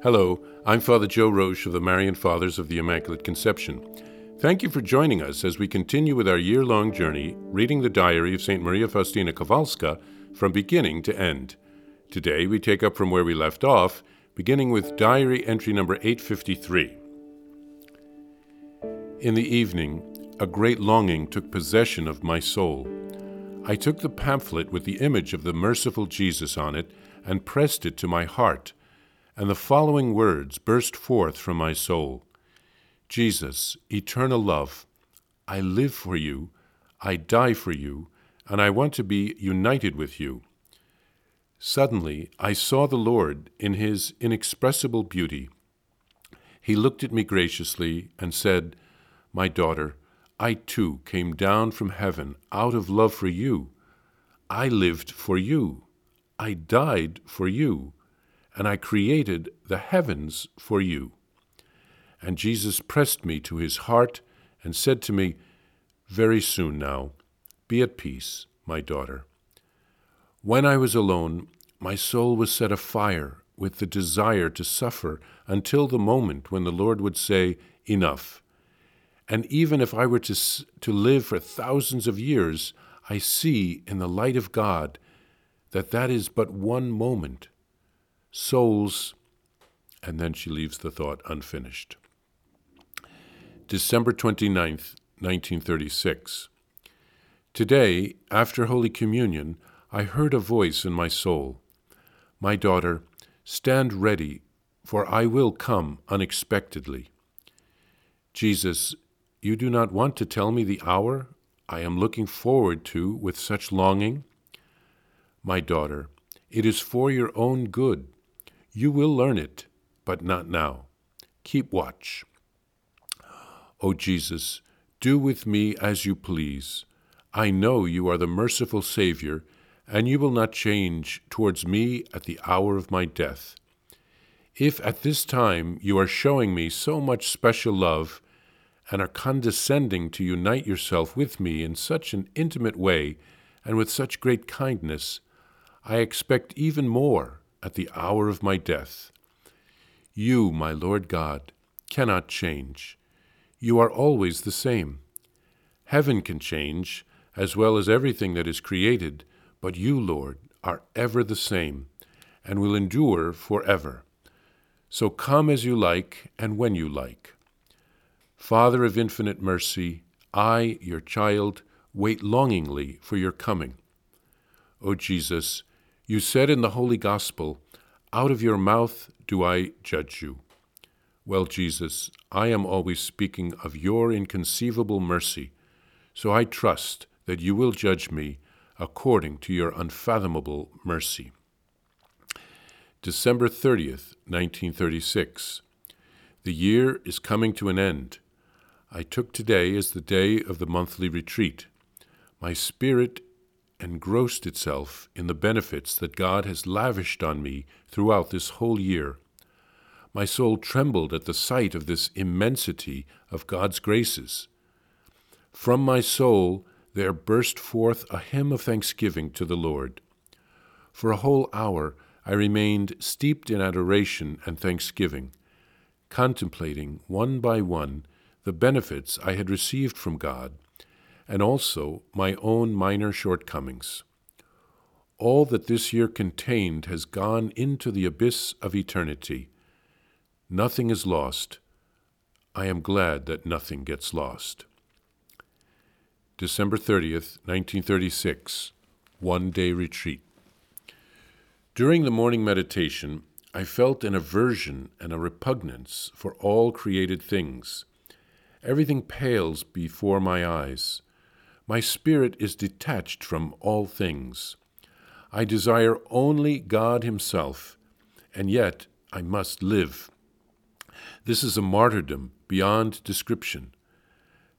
Hello, I'm Father Joe Roesch of the Marian Fathers of the Immaculate Conception. Thank you for joining us as we continue with our year long journey reading the diary of St. Maria Faustina Kowalska from beginning to end. Today we take up from where we left off, beginning with diary entry number 853. In the evening, a great longing took possession of my soul. I took the pamphlet with the image of the merciful Jesus on it and pressed it to my heart, and the following words burst forth from my soul Jesus, eternal love, I live for you, I die for you, and I want to be united with you. Suddenly I saw the Lord in his inexpressible beauty. He looked at me graciously and said, My daughter, I too came down from heaven out of love for you. I lived for you. I died for you. And I created the heavens for you. And Jesus pressed me to his heart and said to me, Very soon now, be at peace, my daughter. When I was alone, my soul was set afire with the desire to suffer until the moment when the Lord would say, Enough. And even if I were to, to live for thousands of years, I see in the light of God that that is but one moment. Souls, and then she leaves the thought unfinished. December 29th, 1936. Today, after Holy Communion, I heard a voice in my soul My daughter, stand ready, for I will come unexpectedly. Jesus, you do not want to tell me the hour I am looking forward to with such longing? My daughter, it is for your own good. You will learn it, but not now. Keep watch. O Jesus, do with me as you please. I know you are the merciful Savior, and you will not change towards me at the hour of my death. If at this time you are showing me so much special love, and are condescending to unite yourself with me in such an intimate way and with such great kindness, I expect even more at the hour of my death. You, my Lord God, cannot change. You are always the same. Heaven can change, as well as everything that is created, but you, Lord, are ever the same, and will endure forever. So come as you like and when you like. Father of infinite mercy, I, your child, wait longingly for your coming. O Jesus, you said in the Holy Gospel, Out of your mouth do I judge you. Well, Jesus, I am always speaking of your inconceivable mercy, so I trust that you will judge me according to your unfathomable mercy. December 30th, 1936. The year is coming to an end. I took today as the day of the monthly retreat. My spirit engrossed itself in the benefits that God has lavished on me throughout this whole year. My soul trembled at the sight of this immensity of God's graces. From my soul there burst forth a hymn of thanksgiving to the Lord. For a whole hour I remained steeped in adoration and thanksgiving, contemplating one by one the benefits I had received from God, and also my own minor shortcomings. All that this year contained has gone into the abyss of eternity. Nothing is lost. I am glad that nothing gets lost. December 30th, 1936, One Day Retreat. During the morning meditation, I felt an aversion and a repugnance for all created things. Everything pales before my eyes. My spirit is detached from all things. I desire only God Himself, and yet I must live. This is a martyrdom beyond description.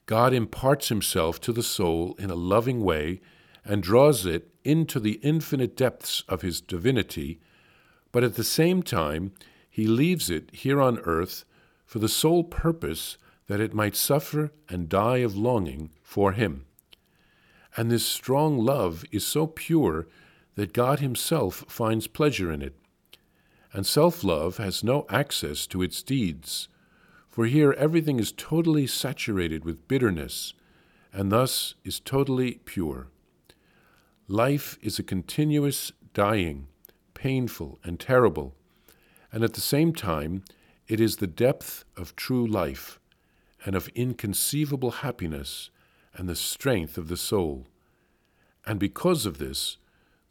God imparts Himself to the soul in a loving way and draws it into the infinite depths of His divinity, but at the same time, He leaves it here on earth for the sole purpose that it might suffer and die of longing for him. And this strong love is so pure that God Himself finds pleasure in it. and self love has no access to its deeds, for here everything is totally saturated with bitterness, and thus is totally pure. Life is a continuous dying, painful and terrible, and at the same time, it is the depth of true life and of inconceivable happiness and the strength of the soul. And because of this,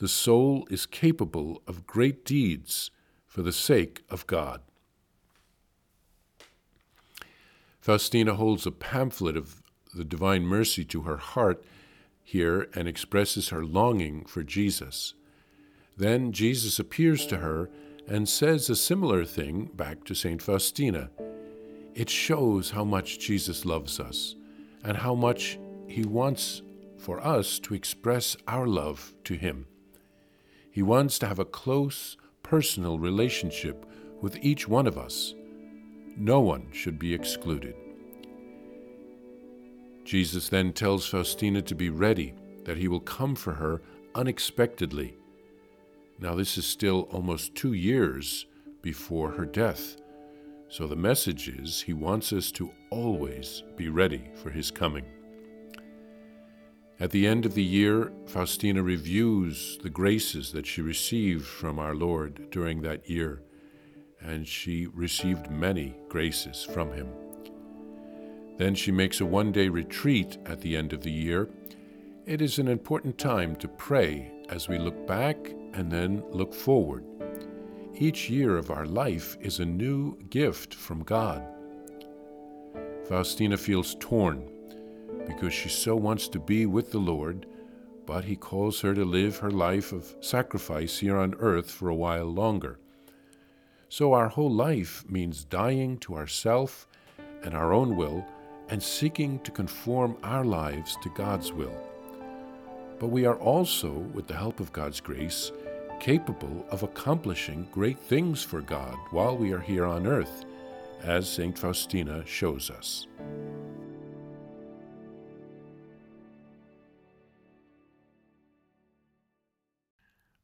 the soul is capable of great deeds for the sake of God. Faustina holds a pamphlet of the Divine Mercy to her heart here and expresses her longing for Jesus. Then Jesus appears to her and says a similar thing back to St. Faustina. It shows how much Jesus loves us and how much he wants for us to express our love to him. He wants to have a close, personal relationship with each one of us. No one should be excluded. Jesus then tells Faustina to be ready, that he will come for her unexpectedly. Now, this is still almost two years before her death, so the message is he wants us to always be ready for his coming. At the end of the year, Faustina reviews the graces that she received from our Lord during that year, and she received many graces from him. Then she makes a one day retreat at the end of the year. It is an important time to pray as we look back and then look forward. Each year of our life is a new gift from God. Faustina feels torn because she so wants to be with the Lord, but He calls her to live her life of sacrifice here on earth for a while longer. So our whole life means dying to ourself and our own will and seeking to conform our lives to God's will. But we are also, with the help of God's grace, capable of accomplishing great things for God while we are here on earth, as St. Faustina shows us.